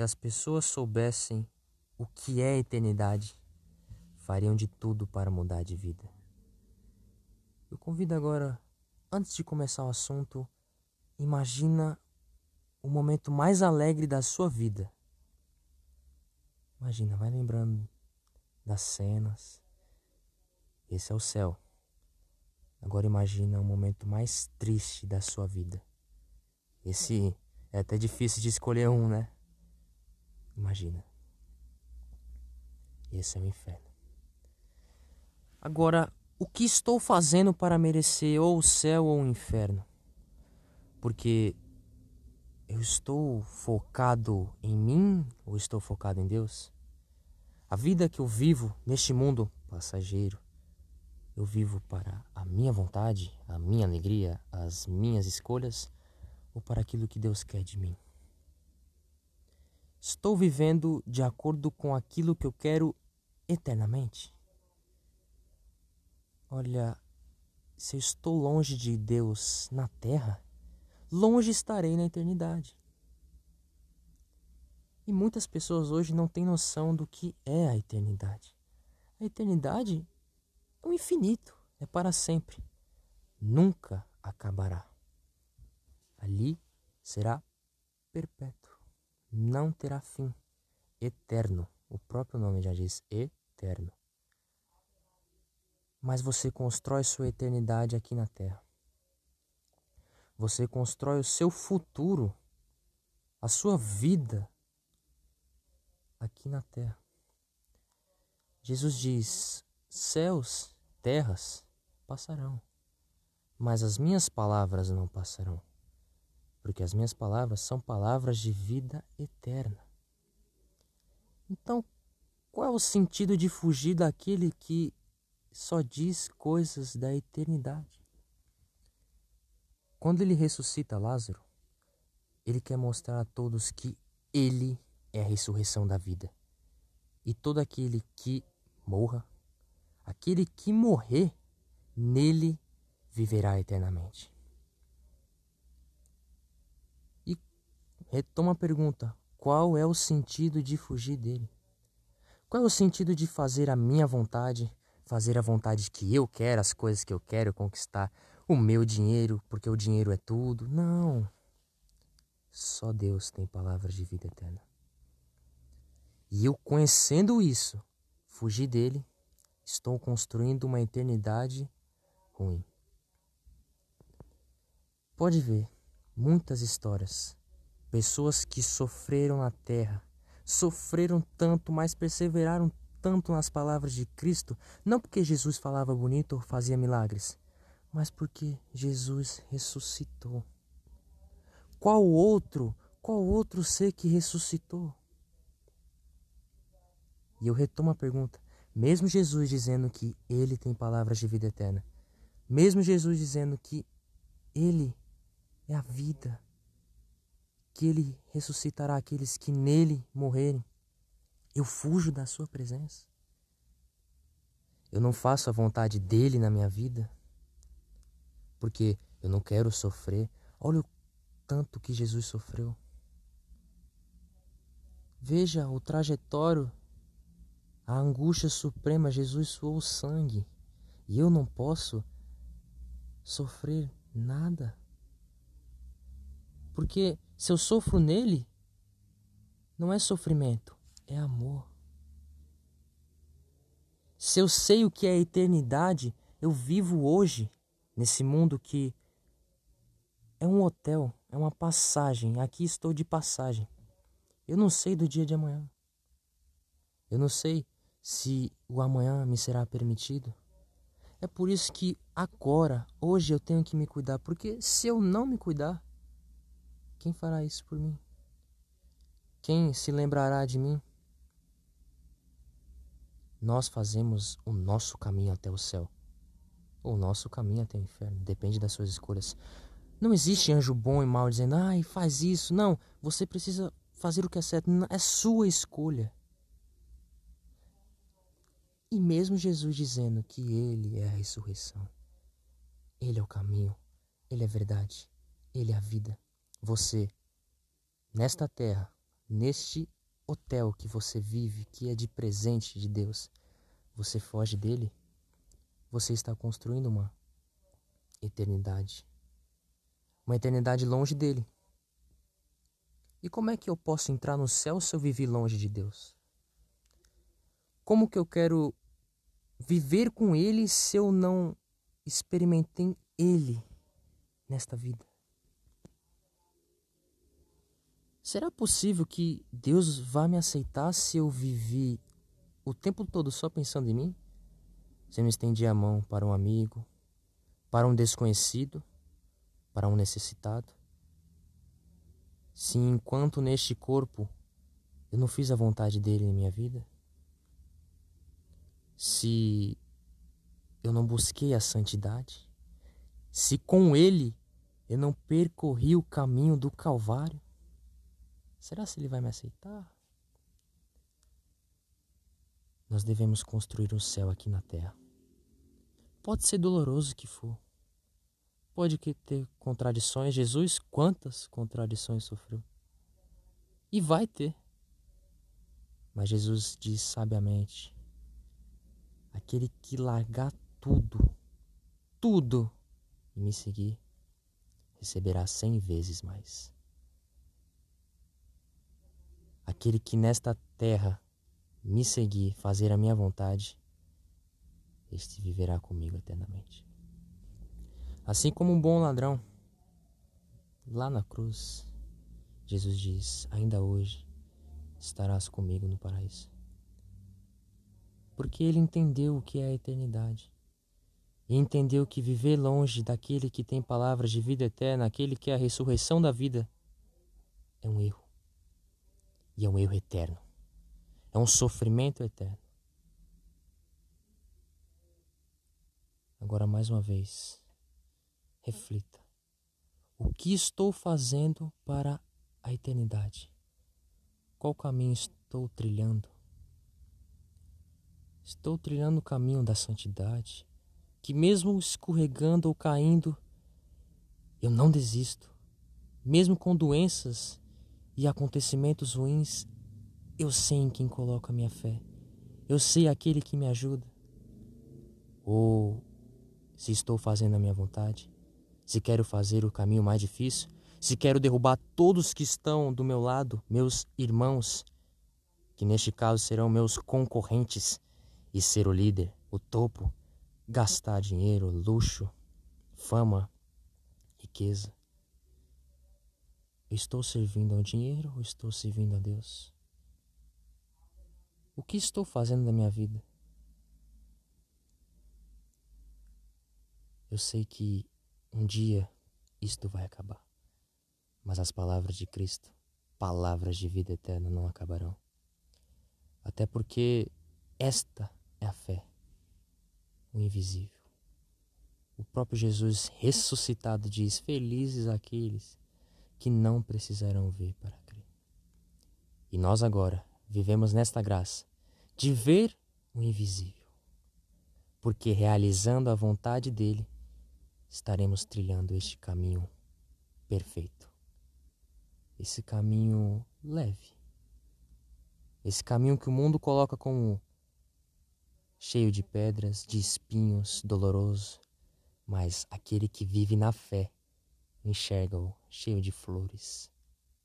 Se as pessoas soubessem o que é eternidade, fariam de tudo para mudar de vida. Eu convido agora, antes de começar o assunto, imagina o momento mais alegre da sua vida. Imagina, vai lembrando das cenas. Esse é o céu. Agora imagina o momento mais triste da sua vida. Esse é até difícil de escolher um, né? Imagina. Esse é o inferno. Agora, o que estou fazendo para merecer ou o céu ou o inferno? Porque eu estou focado em mim ou estou focado em Deus? A vida que eu vivo neste mundo passageiro, eu vivo para a minha vontade, a minha alegria, as minhas escolhas ou para aquilo que Deus quer de mim? Estou vivendo de acordo com aquilo que eu quero eternamente? Olha, se eu estou longe de Deus na terra, longe estarei na eternidade. E muitas pessoas hoje não têm noção do que é a eternidade. A eternidade é o infinito, é para sempre. Nunca acabará. Ali será perpétuo, não terá fim, eterno. O próprio nome já diz eterno. Mas você constrói sua eternidade aqui na terra. Você constrói o seu futuro, a sua vida aqui na terra. Jesus diz: céus, terras passarão, mas as minhas palavras não passarão, porque as minhas palavras são palavras de vida eterna. Então, qual é o sentido de fugir daquele que só diz coisas da eternidade? Quando ele ressuscita Lázaro, ele quer mostrar a todos que ele é a ressurreição da vida. E todo aquele que morra, aquele que morrer, nele viverá eternamente. Retoma a pergunta: qual é o sentido de fugir dele? Qual é o sentido de fazer a minha vontade, fazer a vontade que eu quero, as coisas que eu quero conquistar, o meu dinheiro, porque o dinheiro é tudo. Não. Só Deus tem palavras de vida eterna. E eu, conhecendo isso, fugi dele, estou construindo uma eternidade ruim. Pode ver muitas histórias. Pessoas que sofreram na terra, sofreram tanto, mas perseveraram tanto nas palavras de Cristo, não porque Jesus falava bonito ou fazia milagres, mas porque Jesus ressuscitou. Qual outro, qual outro ser que ressuscitou? E eu retomo a pergunta, mesmo Jesus dizendo que ele tem palavras de vida eterna, mesmo Jesus dizendo que ele é a vida, que ele ressuscitará aqueles que nele morrerem, eu fujo da sua presença. Eu não faço a vontade dele na minha vida porque eu não quero sofrer. Olha o tanto que Jesus sofreu. Veja o trajetório, a angústia suprema. Jesus suou sangue e eu não posso sofrer nada. Porque se eu sofro nele, não é sofrimento, é amor. Se eu sei o que é eternidade, eu vivo hoje nesse mundo que é um hotel, é uma passagem. Aqui estou de passagem. Eu não sei do dia de amanhã. Eu não sei se o amanhã me será permitido. É por isso que agora, hoje, eu tenho que me cuidar. Porque se eu não me cuidar, quem fará isso por mim? Quem se lembrará de mim? Nós fazemos o nosso caminho até o céu. O nosso caminho até o inferno depende das suas escolhas. Não existe anjo bom e mal dizendo, ai, faz isso. Não, você precisa fazer o que é certo. É sua escolha. E mesmo Jesus dizendo que Ele é a ressurreição, Ele é o caminho, Ele é a verdade, Ele é a vida. Você, nesta terra, neste hotel que você vive, que é de presente de Deus, você foge dele, você está construindo uma eternidade. Uma eternidade longe dele. E como é que eu posso entrar no céu se eu viver longe de Deus? Como que eu quero viver com Ele se eu não experimentei Ele nesta vida? Será possível que Deus vá me aceitar se eu vivi o tempo todo só pensando em mim? Se eu não estendi a mão para um amigo, para um desconhecido, para um necessitado? Se enquanto neste corpo eu não fiz a vontade dele em minha vida? Se eu não busquei a santidade? Se com ele eu não percorri o caminho do Calvário? Será se ele vai me aceitar? Nós devemos construir o céu aqui na terra. Pode ser doloroso que for. Pode ter contradições. Jesus, quantas contradições sofreu? E vai ter. Mas Jesus diz sabiamente: aquele que largar tudo, tudo, e me seguir, receberá cem vezes mais. Aquele que nesta terra me seguir, fazer a minha vontade, este viverá comigo eternamente. Assim como um bom ladrão, lá na cruz, Jesus diz: Ainda hoje estarás comigo no paraíso. Porque ele entendeu o que é a eternidade. E entendeu que viver longe daquele que tem palavras de vida eterna, aquele que é a ressurreição da vida, é um erro. E é um erro eterno. É um sofrimento eterno. Agora, mais uma vez, reflita: o que estou fazendo para a eternidade? Qual caminho estou trilhando? Estou trilhando o caminho da santidade, que mesmo escorregando ou caindo, eu não desisto. Mesmo com doenças e acontecimentos ruins, eu sei em quem coloco a minha fé. Eu sei aquele que me ajuda. Ou se estou fazendo a minha vontade, se quero fazer o caminho mais difícil, se quero derrubar todos que estão do meu lado, meus irmãos, que neste caso serão meus concorrentes, e ser o líder, o topo, gastar dinheiro, luxo, fama, riqueza. Estou servindo ao dinheiro ou estou servindo a Deus? O que estou fazendo da minha vida? Eu sei que um dia isto vai acabar, mas as palavras de Cristo, palavras de vida eterna, não acabarão. Até porque esta é a fé, o invisível. O próprio Jesus ressuscitado diz: Felizes aqueles que não precisarão ver para crer. E nós agora vivemos nesta graça de ver o invisível, porque realizando a vontade dele, estaremos trilhando este caminho perfeito. Esse caminho leve. Esse caminho que o mundo coloca como cheio de pedras, de espinhos, doloroso, mas aquele que vive na fé enxerga-o cheio de flores,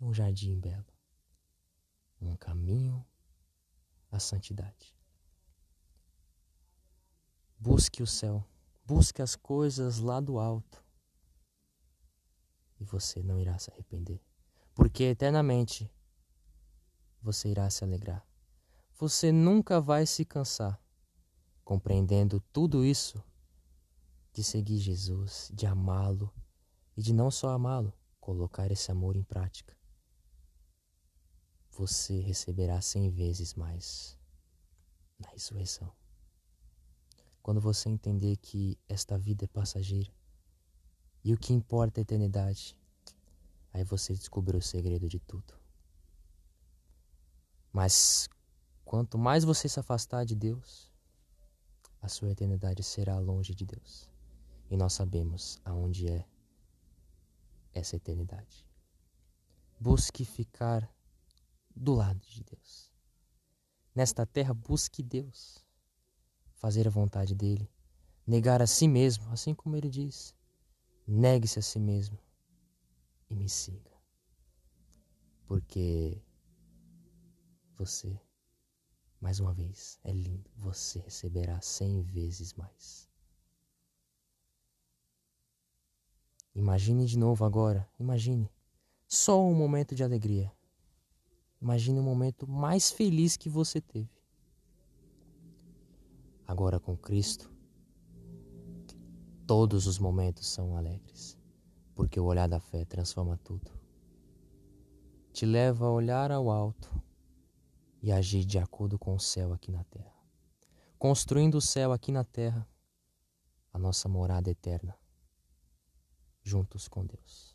um jardim belo, um caminho à santidade. Busque o céu Busque as coisas lá do alto e você não irá se arrepender, porque eternamente você irá se alegrar. Você nunca vai se cansar compreendendo tudo isso de seguir Jesus, de amá-lo e de não só amá-lo, colocar esse amor em prática. Você receberá cem vezes mais na ressurreição. Quando você entender que esta vida é passageira e o que importa é a eternidade, aí você descobriu o segredo de tudo. Mas quanto mais você se afastar de Deus, a sua eternidade será longe de Deus. E nós sabemos aonde é essa eternidade. Busque ficar do lado de Deus. Nesta terra, busque Deus, fazer a vontade dele, negar a si mesmo, assim como ele diz: negue-se a si mesmo e me siga. Porque você, mais uma vez, é lindo, você receberá cem vezes mais. Imagine de novo agora, imagine, só um momento de alegria. Imagine o momento mais feliz que você teve. Agora com Cristo, todos os momentos são alegres, porque o olhar da fé transforma tudo. Te leva a olhar ao alto e agir de acordo com o céu aqui na terra, construindo o céu aqui na terra, a nossa morada eterna juntos com Deus.